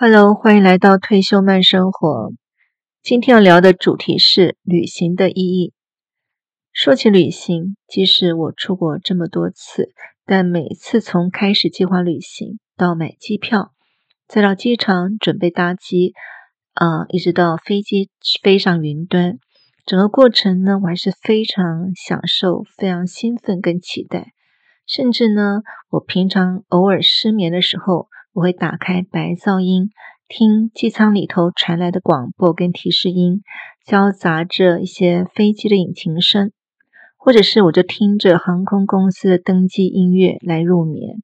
Hello，欢迎来到退休慢生活。今天要聊的主题是旅行的意义。说起旅行，即使我出国这么多次，但每次从开始计划旅行到买机票，再到机场准备搭机，啊、一直到飞机飞上云端，整个过程呢，我还是非常享受、非常兴奋跟期待。甚至呢，我平常偶尔失眠的时候，我会打开白噪音，听机舱里头传来的广播跟提示音，交杂着一些飞机的引擎声，或者是我就听着航空公司的登机音乐来入眠。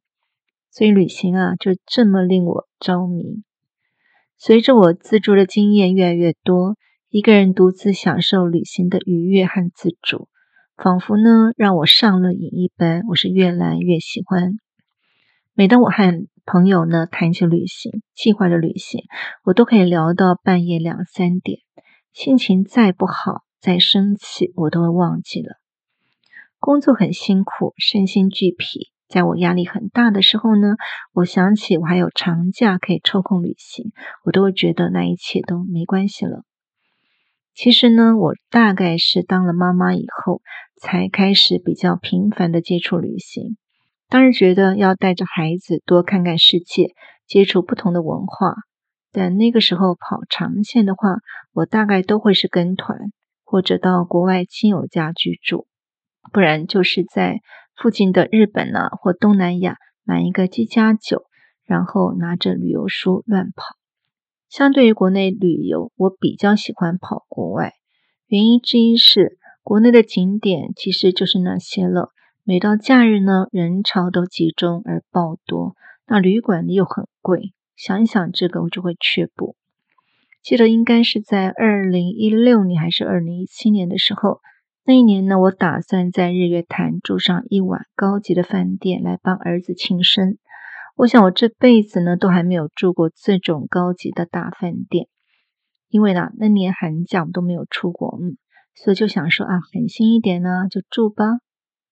所以旅行啊，就这么令我着迷。随着我自助的经验越来越多，一个人独自享受旅行的愉悦和自主，仿佛呢让我上了瘾一般，我是越来越喜欢。每当我和朋友呢谈起旅行，计划着旅行，我都可以聊到半夜两三点，心情再不好、再生气，我都会忘记了。工作很辛苦，身心俱疲，在我压力很大的时候呢，我想起我还有长假可以抽空旅行，我都会觉得那一切都没关系了。其实呢，我大概是当了妈妈以后，才开始比较频繁的接触旅行。当然觉得要带着孩子多看看世界，接触不同的文化。但那个时候跑长线的话，我大概都会是跟团，或者到国外亲友家居住，不然就是在附近的日本呢、或东南亚买一个机加酒，然后拿着旅游书乱跑。相对于国内旅游，我比较喜欢跑国外。原因之一是国内的景点其实就是那些了。每到假日呢，人潮都集中而爆多，那旅馆又很贵。想一想这个，我就会却步。记得应该是在二零一六年还是二零一七年的时候，那一年呢，我打算在日月潭住上一晚高级的饭店，来帮儿子庆生。我想我这辈子呢，都还没有住过这种高级的大饭店，因为呢，那年寒假我都没有出国，嗯，所以就想说啊，狠心一点呢，就住吧。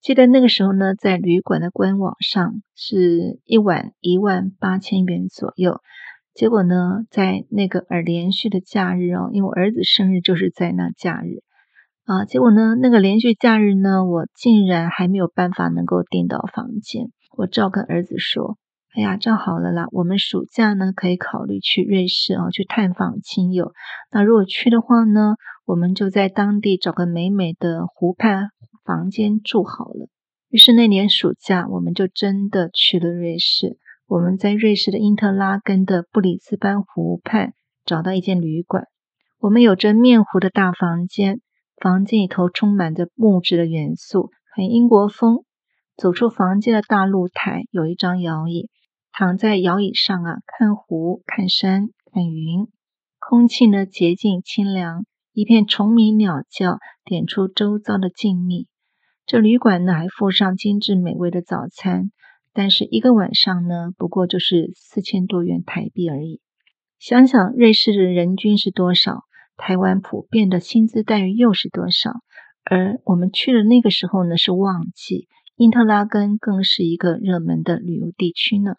记得那个时候呢，在旅馆的官网上是一晚一万八千元左右。结果呢，在那个而连续的假日哦，因为我儿子生日就是在那假日啊。结果呢，那个连续假日呢，我竟然还没有办法能够订到房间。我照跟儿子说：“哎呀，这样好了啦，我们暑假呢可以考虑去瑞士啊，去探访亲友。那如果去的话呢，我们就在当地找个美美的湖畔。”房间住好了，于是那年暑假，我们就真的去了瑞士。我们在瑞士的因特拉根的布里斯班湖畔找到一间旅馆。我们有着面湖的大房间，房间里头充满着木质的元素，很英国风。走出房间的大露台，有一张摇椅，躺在摇椅上啊，看湖、看山、看云，空气呢洁净清凉，一片虫鸣鸟叫，点出周遭的静谧。这旅馆呢还附上精致美味的早餐，但是一个晚上呢不过就是四千多元台币而已。想想瑞士的人均是多少，台湾普遍的薪资待遇又是多少？而我们去的那个时候呢是旺季，因特拉根更是一个热门的旅游地区呢。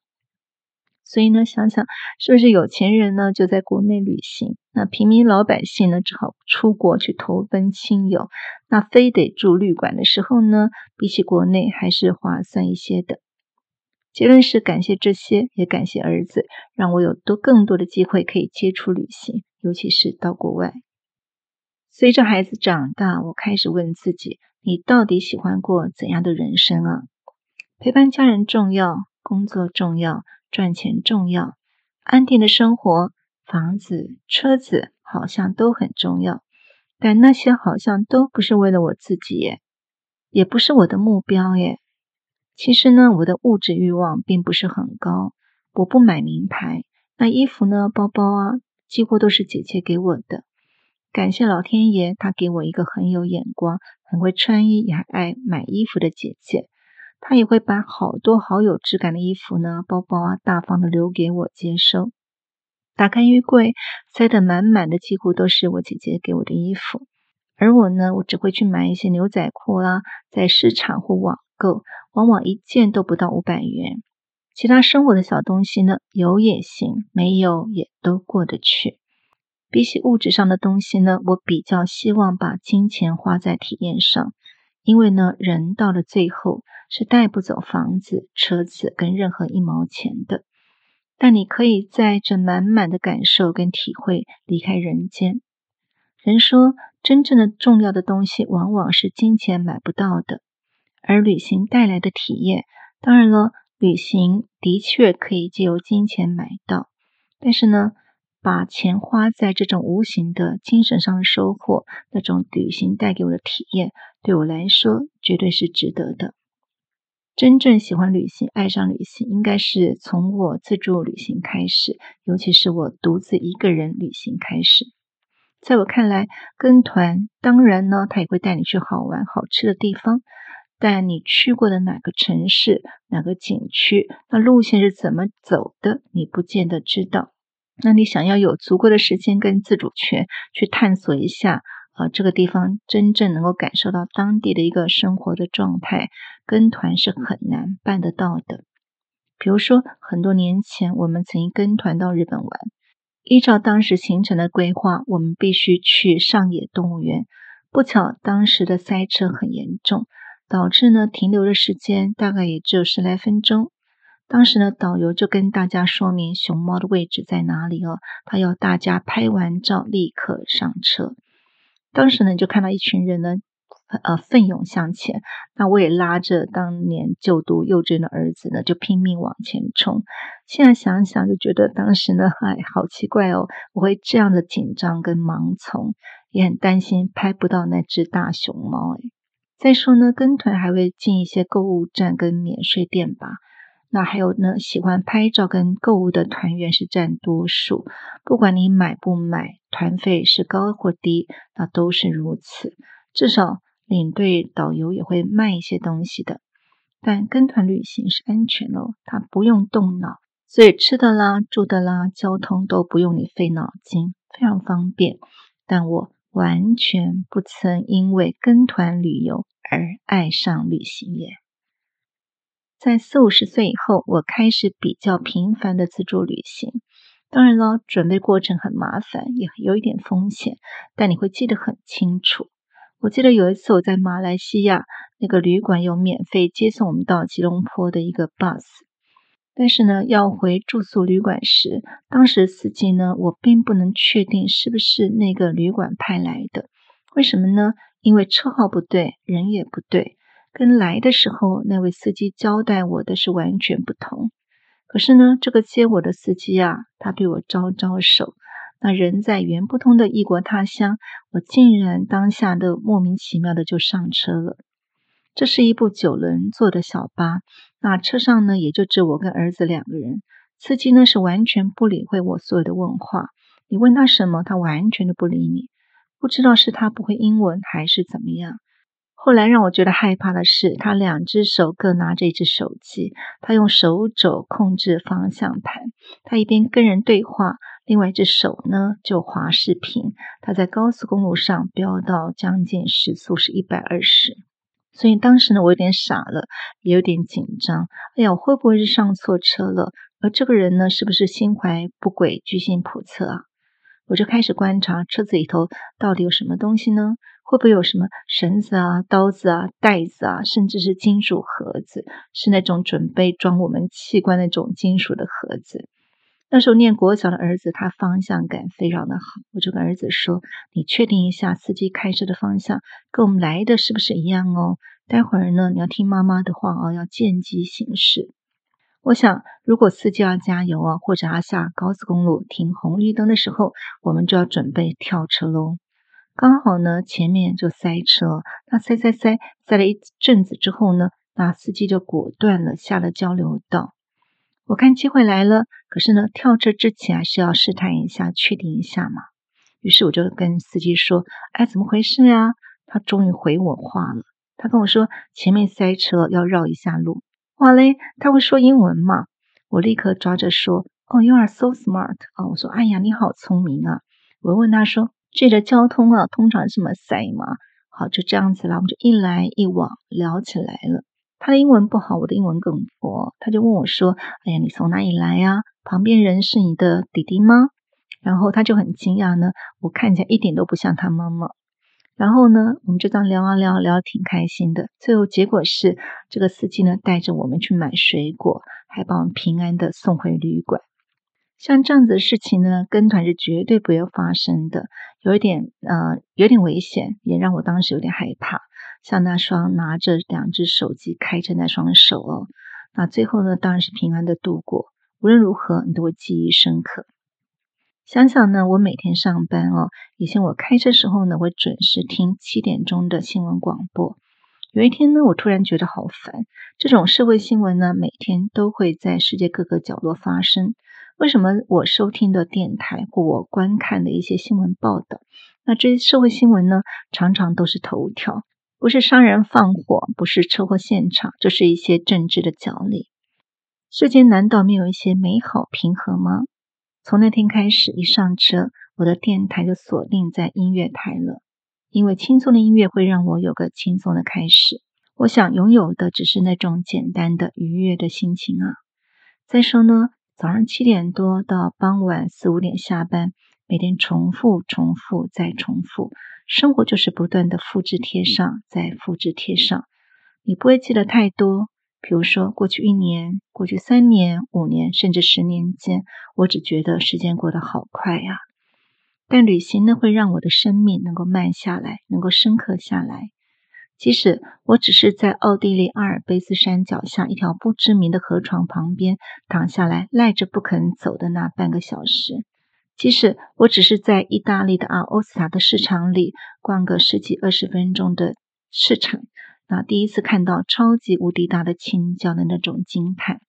所以呢，想想是不是有钱人呢就在国内旅行，那平民老百姓呢只好出国去投奔亲友，那非得住旅馆的时候呢，比起国内还是划算一些的。结论是感谢这些，也感谢儿子，让我有多更多的机会可以接触旅行，尤其是到国外。随着孩子长大，我开始问自己：你到底喜欢过怎样的人生啊？陪伴家人重要，工作重要。赚钱重要，安定的生活、房子、车子好像都很重要，但那些好像都不是为了我自己耶，也不是我的目标耶。其实呢，我的物质欲望并不是很高，我不买名牌，那衣服呢、包包啊，几乎都是姐姐给我的。感谢老天爷，他给我一个很有眼光、很会穿衣也爱买衣服的姐姐。他也会把好多好有质感的衣服呢、包包啊，大方的留给我接收。打开衣柜，塞得满满的，几乎都是我姐姐给我的衣服。而我呢，我只会去买一些牛仔裤啦、啊，在市场或网购，往往一件都不到五百元。其他生活的小东西呢，有也行，没有也都过得去。比起物质上的东西呢，我比较希望把金钱花在体验上，因为呢，人到了最后是带不走房子、车子跟任何一毛钱的。但你可以在这满满的感受跟体会离开人间。人说，真正的重要的东西往往是金钱买不到的，而旅行带来的体验，当然了，旅行的确可以借由金钱买到。但是呢，把钱花在这种无形的精神上的收获，那种旅行带给我的体验，对我来说绝对是值得的。真正喜欢旅行、爱上旅行，应该是从我自助旅行开始，尤其是我独自一个人旅行开始。在我看来，跟团当然呢，他也会带你去好玩、好吃的地方，但你去过的哪个城市、哪个景区，那路线是怎么走的，你不见得知道。那你想要有足够的时间跟自主权去探索一下。呃，这个地方真正能够感受到当地的一个生活的状态，跟团是很难办得到的。比如说，很多年前我们曾经跟团到日本玩，依照当时行程的规划，我们必须去上野动物园。不巧，当时的塞车很严重，导致呢停留的时间大概也只有十来分钟。当时呢，导游就跟大家说明熊猫的位置在哪里哦，他要大家拍完照立刻上车。当时呢，就看到一群人呢，呃，奋勇向前。那我也拉着当年就读幼稚园的儿子呢，就拼命往前冲。现在想想，就觉得当时呢，哎，好奇怪哦，我会这样的紧张跟盲从，也很担心拍不到那只大熊猫。哎，再说呢，跟团还会进一些购物站跟免税店吧。那还有呢，喜欢拍照跟购物的团员是占多数。不管你买不买，团费是高或低，那都是如此。至少领队导游也会卖一些东西的。但跟团旅行是安全哦，它不用动脑，所以吃的啦、住的啦、交通都不用你费脑筋，非常方便。但我完全不曾因为跟团旅游而爱上旅行耶。在四五十岁以后，我开始比较频繁的自助旅行。当然了，准备过程很麻烦，也有一点风险，但你会记得很清楚。我记得有一次我在马来西亚，那个旅馆有免费接送我们到吉隆坡的一个 bus，但是呢，要回住宿旅馆时，当时司机呢，我并不能确定是不是那个旅馆派来的。为什么呢？因为车号不对，人也不对。跟来的时候那位司机交代我的是完全不同。可是呢，这个接我的司机啊，他对我招招手。那人在语言不通的异国他乡，我竟然当下的莫名其妙的就上车了。这是一部九人座的小巴，那车上呢也就只我跟儿子两个人。司机呢是完全不理会我所有的问话，你问他什么，他完全都不理你。不知道是他不会英文还是怎么样。后来让我觉得害怕的是，他两只手各拿着一只手机，他用手肘控制方向盘，他一边跟人对话，另外一只手呢就滑视频。他在高速公路上飙到将近时速是一百二十，所以当时呢我有点傻了，也有点紧张。哎呀，我会不会是上错车了？而这个人呢，是不是心怀不轨、居心叵测啊？我就开始观察车子里头到底有什么东西呢？会不会有什么绳子啊、刀子啊、袋子啊，甚至是金属盒子，是那种准备装我们器官那种金属的盒子？那时候念国小的儿子，他方向感非常的好，我就跟儿子说：“你确定一下司机开车的方向跟我们来的是不是一样哦？待会儿呢，你要听妈妈的话哦，要见机行事。”我想，如果司机要加油啊，或者要下高速公路停红绿灯的时候，我们就要准备跳车喽。刚好呢，前面就塞车，那塞塞塞塞了一阵子之后呢，那司机就果断了下了交流道。我看机会来了，可是呢，跳车之前还是要试探一下，确定一下嘛。于是我就跟司机说：“哎，怎么回事呀？”他终于回我话了，他跟我说：“前面塞车，要绕一下路。”哇嘞，他会说英文吗？我立刻抓着说：“哦，You are so smart！” 啊、哦，我说：“哎呀，你好聪明啊！”我问他说：“这个交通啊，通常这么塞吗？”好，就这样子啦，我们就一来一往聊起来了。他的英文不好，我的英文更破。他就问我说：“哎呀，你从哪里来呀？旁边人是你的弟弟吗？”然后他就很惊讶呢，我看起来一点都不像他妈妈。然后呢，我们就这样聊啊聊，聊得挺开心的。最后结果是，这个司机呢带着我们去买水果，还把我们平安的送回旅馆。像这样子的事情呢，跟团是绝对不要发生的，有一点呃，有点危险，也让我当时有点害怕。像那双拿着两只手机开车那双手哦，那最后呢，当然是平安的度过。无论如何，你都会记忆深刻。想想呢，我每天上班哦，以前我开车时候呢，会准时听七点钟的新闻广播。有一天呢，我突然觉得好烦，这种社会新闻呢，每天都会在世界各个角落发生。为什么我收听的电台或我观看的一些新闻报道，那这些社会新闻呢，常常都是头条。不是杀人放火，不是车祸现场，就是一些政治的角力。世间难道没有一些美好平和吗？从那天开始，一上车，我的电台就锁定在音乐台了，因为轻松的音乐会让我有个轻松的开始。我想拥有的只是那种简单的愉悦的心情啊。再说呢，早上七点多到傍晚四五点下班，每天重复、重复再重复。生活就是不断的复制贴上，再复制贴上。你不会记得太多，比如说过去一年、过去三年、五年，甚至十年间，我只觉得时间过得好快呀。但旅行呢，会让我的生命能够慢下来，能够深刻下来。即使我只是在奥地利阿尔卑斯山脚下一条不知名的河床旁边躺下来赖着不肯走的那半个小时。即使我只是在意大利的阿欧斯塔的市场里逛个十几二十分钟的市场，那第一次看到超级无敌大的青椒的那种惊叹，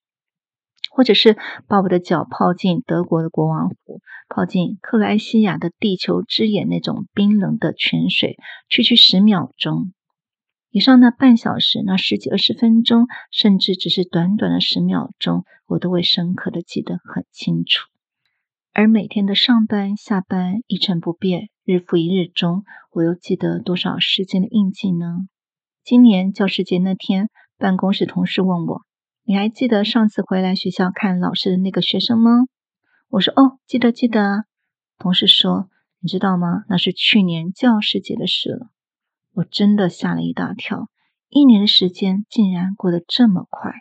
或者是把我的脚泡进德国的国王湖，泡进克罗埃西亚的地球之眼那种冰冷的泉水，区区十秒钟。以上那半小时，那十几二十分钟，甚至只是短短的十秒钟，我都会深刻的记得很清楚。而每天的上班下班一成不变，日复一日中，我又记得多少时间的印记呢？今年教师节那天，办公室同事问我：“你还记得上次回来学校看老师的那个学生吗？”我说：“哦，记得记得。”同事说：“你知道吗？那是去年教师节的事了。”我真的吓了一大跳，一年的时间竟然过得这么快。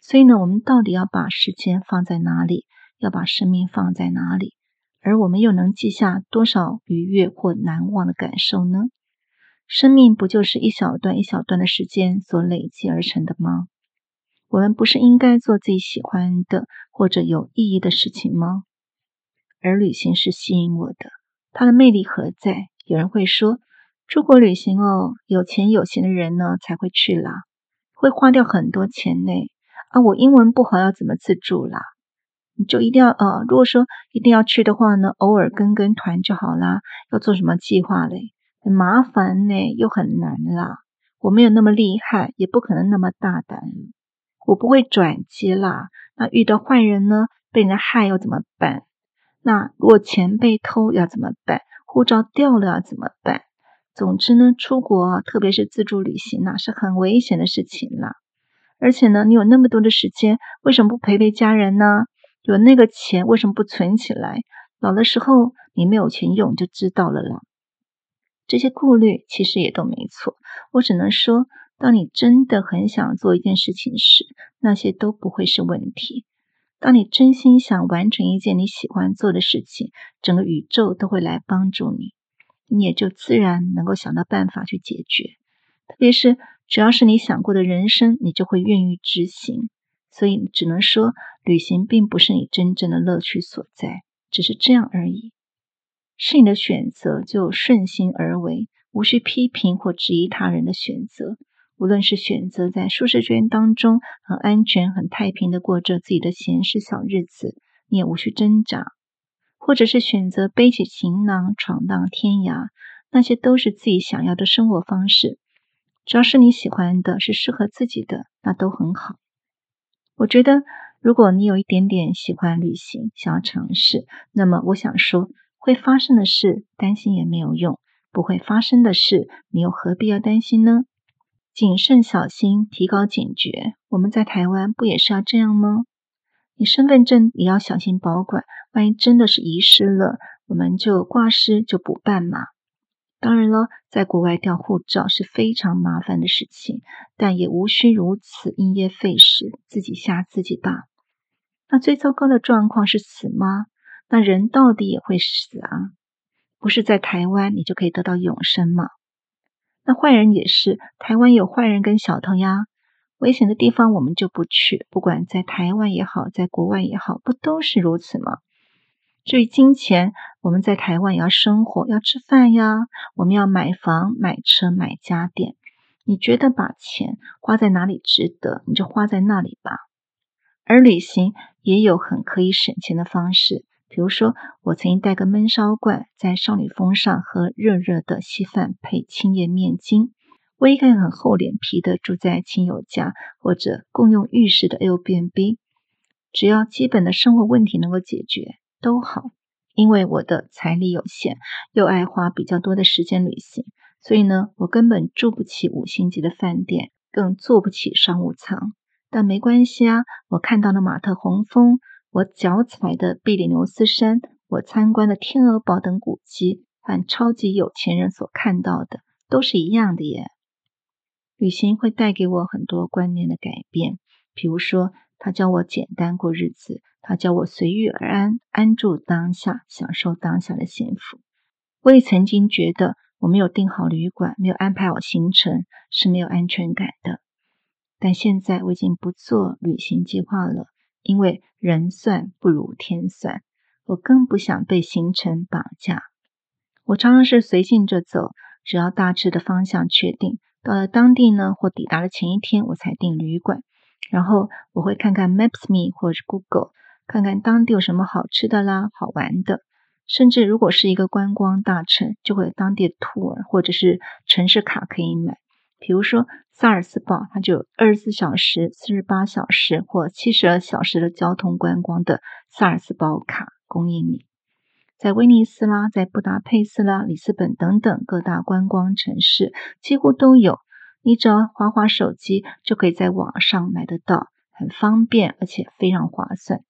所以呢，我们到底要把时间放在哪里？要把生命放在哪里，而我们又能记下多少愉悦或难忘的感受呢？生命不就是一小段一小段的时间所累积而成的吗？我们不是应该做自己喜欢的或者有意义的事情吗？而旅行是吸引我的，它的魅力何在？有人会说，出国旅行哦，有钱有闲的人呢才会去啦，会花掉很多钱呢。啊，我英文不好，要怎么自助啦？你就一定要呃，如果说一定要去的话呢，偶尔跟跟团就好啦。要做什么计划嘞？很麻烦呢，又很难啦。我没有那么厉害，也不可能那么大胆。我不会转机啦。那遇到坏人呢，被人家害要怎么办？那如果钱被偷要怎么办？护照掉了要怎么办？总之呢，出国，特别是自助旅行啊，是很危险的事情啦。而且呢，你有那么多的时间，为什么不陪陪家人呢？有那个钱，为什么不存起来？老的时候你没有钱用，就知道了啦。这些顾虑其实也都没错。我只能说，当你真的很想做一件事情时，那些都不会是问题。当你真心想完成一件你喜欢做的事情，整个宇宙都会来帮助你，你也就自然能够想到办法去解决。特别是只要是你想过的人生，你就会愿意执行。所以只能说，旅行并不是你真正的乐趣所在，只是这样而已。是你的选择，就顺心而为，无需批评或质疑他人的选择。无论是选择在舒适圈当中很安全、很太平的过着自己的闲适小日子，你也无需挣扎；或者是选择背起行囊闯荡天涯，那些都是自己想要的生活方式。只要是你喜欢的，是适合自己的，那都很好。我觉得，如果你有一点点喜欢旅行，想要尝试，那么我想说，会发生的事担心也没有用，不会发生的事，你又何必要担心呢？谨慎小心，提高警觉。我们在台湾不也是要这样吗？你身份证也要小心保管，万一真的是遗失了，我们就挂失就补办嘛。当然了，在国外调护照是非常麻烦的事情，但也无需如此因噎废食，自己吓自己吧。那最糟糕的状况是死吗？那人到底也会死啊？不是在台湾你就可以得到永生吗？那坏人也是，台湾有坏人跟小偷呀。危险的地方我们就不去，不管在台湾也好，在国外也好，不都是如此吗？至于金钱，我们在台湾也要生活，要吃饭呀，我们要买房、买车、买家电。你觉得把钱花在哪里值得，你就花在那里吧。而旅行也有很可以省钱的方式，比如说，我曾经带个闷烧罐，在少女峰上喝热热的稀饭配青叶面筋。我也可以很厚脸皮的住在亲友家，或者共用浴室的 L B N B，只要基本的生活问题能够解决都好。因为我的财力有限，又爱花比较多的时间旅行，所以呢，我根本住不起五星级的饭店，更坐不起商务舱。但没关系啊，我看到的马特洪峰，我脚踩的比利牛斯山，我参观的天鹅堡等古迹，和超级有钱人所看到的都是一样的耶。旅行会带给我很多观念的改变，比如说，他教我简单过日子，他教我随遇而安，安住当下，享受当下的幸福。我也曾经觉得，我没有订好旅馆，没有安排好行程，是没有安全感的。但现在我已经不做旅行计划了，因为人算不如天算，我更不想被行程绑架。我常常是随性着走，只要大致的方向确定。到了当地呢，或抵达的前一天，我才订旅馆。然后我会看看 Maps.me 或者 Google，看看当地有什么好吃的啦、好玩的。甚至如果是一个观光大城，就会有当地的 tour 或者是城市卡可以买。比如说萨尔斯堡，它就有二十四小时、四十八小时或七十二小时的交通观光的萨尔斯堡卡供应你。在威尼斯啦，在布达佩斯啦、里斯本等等各大观光城市，几乎都有。你只要滑滑手机，就可以在网上买得到，很方便，而且非常划算。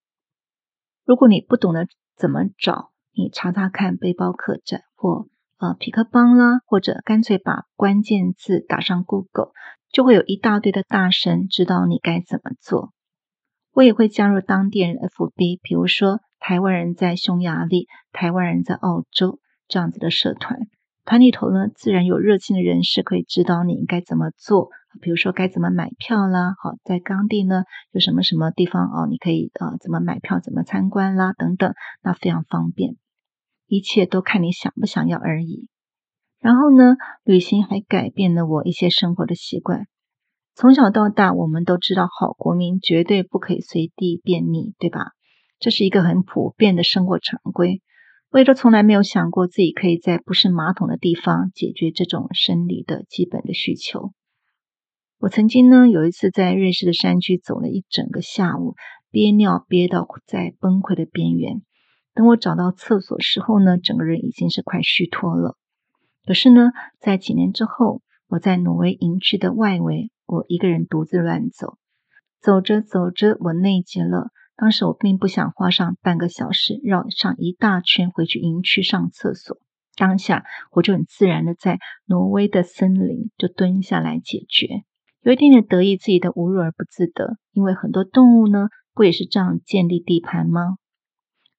如果你不懂得怎么找，你查查看背包客栈或呃皮克邦啦，或者干脆把关键字打上 Google，就会有一大堆的大神知道你该怎么做。我也会加入当地人 FB，比如说。台湾人在匈牙利，台湾人在澳洲，这样子的社团，团里头呢，自然有热心的人士可以指导你应该怎么做，比如说该怎么买票啦，好，在当地呢有什么什么地方哦，你可以呃怎么买票，怎么参观啦，等等，那非常方便，一切都看你想不想要而已。然后呢，旅行还改变了我一些生活的习惯。从小到大，我们都知道好国民绝对不可以随地便溺，对吧？这是一个很普遍的生活常规，我也都从来没有想过自己可以在不是马桶的地方解决这种生理的基本的需求。我曾经呢有一次在瑞士的山区走了一整个下午，憋尿憋到在崩溃的边缘。等我找到厕所时候呢，整个人已经是快虚脱了。可是呢，在几年之后，我在挪威营区的外围，我一个人独自乱走，走着走着，我内急了。当时我并不想花上半个小时绕上一大圈回去营区上厕所，当下我就很自然的在挪威的森林就蹲下来解决，有一点点得意自己的无辱而不自得，因为很多动物呢不也是这样建立地盘吗？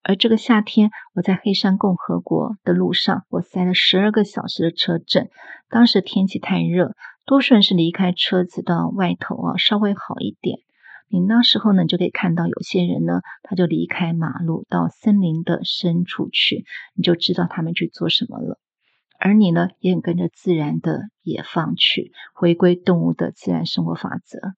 而这个夏天我在黑山共和国的路上，我塞了十二个小时的车阵，当时天气太热，多数人是离开车子到外头啊稍微好一点。你那时候呢，就可以看到有些人呢，他就离开马路到森林的深处去，你就知道他们去做什么了。而你呢，也很跟着自然的野放去，回归动物的自然生活法则。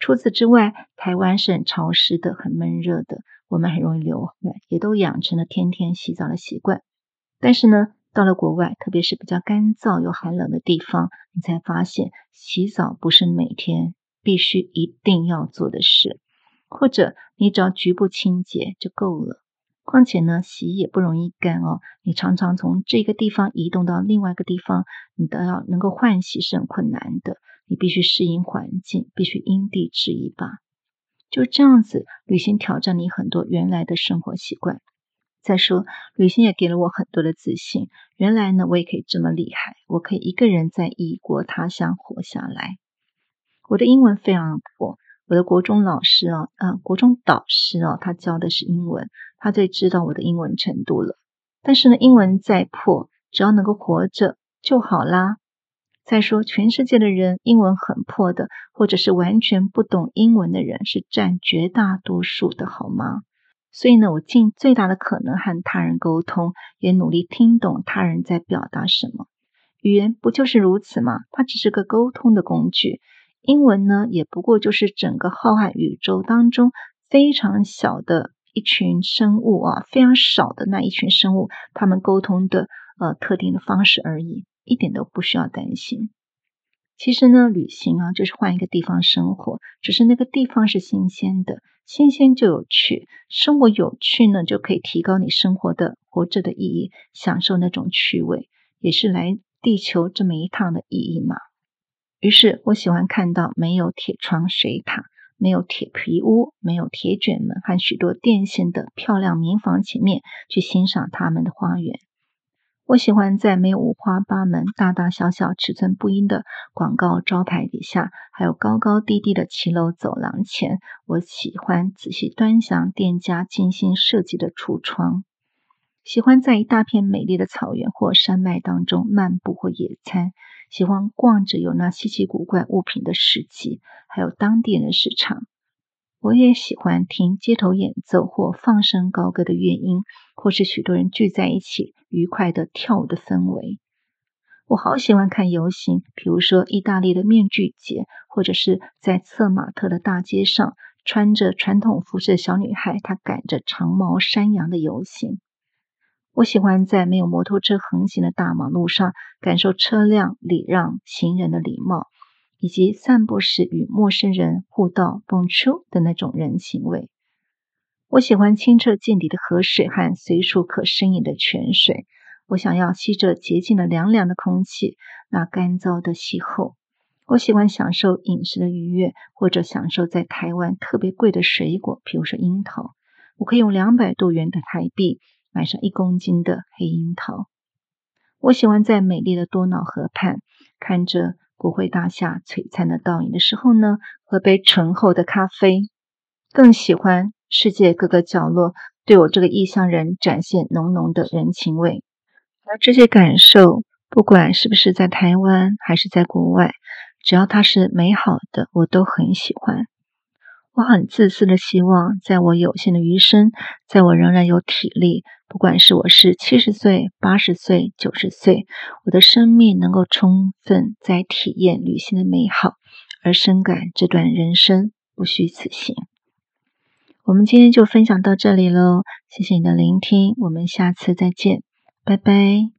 除此之外，台湾是很潮湿的，很闷热的，我们很容易流汗，也都养成了天天洗澡的习惯。但是呢，到了国外，特别是比较干燥又寒冷的地方，你才发现洗澡不是每天。必须一定要做的事，或者你只要局部清洁就够了。况且呢，洗也不容易干哦。你常常从这个地方移动到另外一个地方，你都要能够换洗是很困难的。你必须适应环境，必须因地制宜吧。就这样子，旅行挑战你很多原来的生活习惯。再说，旅行也给了我很多的自信。原来呢，我也可以这么厉害，我可以一个人在异国他乡活下来。我的英文非常破，我的国中老师啊，啊，国中导师啊，他教的是英文，他最知道我的英文程度了。但是呢，英文再破，只要能够活着就好啦。再说，全世界的人英文很破的，或者是完全不懂英文的人，是占绝大多数的，好吗？所以呢，我尽最大的可能和他人沟通，也努力听懂他人在表达什么。语言不就是如此吗？它只是个沟通的工具。英文呢，也不过就是整个浩瀚宇宙当中非常小的一群生物啊，非常少的那一群生物，他们沟通的呃特定的方式而已，一点都不需要担心。其实呢，旅行啊，就是换一个地方生活，只是那个地方是新鲜的。新鲜就有趣，生活有趣呢，就可以提高你生活的活着的意义，享受那种趣味，也是来地球这么一趟的意义嘛。于是我喜欢看到没有铁窗水塔、没有铁皮屋、没有铁卷门和许多电线的漂亮民房前面去欣赏他们的花园。我喜欢在没有五花八门、大大小小、尺寸不一的广告招牌底下，还有高高低低的骑楼走廊前，我喜欢仔细端详店家精心设计的橱窗。喜欢在一大片美丽的草原或山脉当中漫步或野餐。喜欢逛着有那稀奇古怪物品的市集，还有当地人的市场。我也喜欢听街头演奏或放声高歌的乐音，或是许多人聚在一起愉快的跳舞的氛围。我好喜欢看游行，比如说意大利的面具节，或者是在策马特的大街上，穿着传统服饰的小女孩，她赶着长毛山羊的游行。我喜欢在没有摩托车横行的大马路上，感受车辆礼让行人的礼貌。以及散步时与陌生人互道 Bonjour 的那种人情味。我喜欢清澈见底的河水和随处可生饮的泉水。我想要吸着洁净的凉凉的空气，那干燥的气候。我喜欢享受饮食的愉悦，或者享受在台湾特别贵的水果，比如说樱桃。我可以用两百多元的台币买上一公斤的黑樱桃。我喜欢在美丽的多瑙河畔看着。国会大厦璀璨的倒影的时候呢，喝杯醇厚的咖啡，更喜欢世界各个角落对我这个异乡人展现浓浓的人情味。而这些感受，不管是不是在台湾还是在国外，只要它是美好的，我都很喜欢。我很自私的希望，在我有限的余生，在我仍然有体力，不管是我是七十岁、八十岁、九十岁，我的生命能够充分在体验旅行的美好，而深感这段人生不虚此行。我们今天就分享到这里喽，谢谢你的聆听，我们下次再见，拜拜。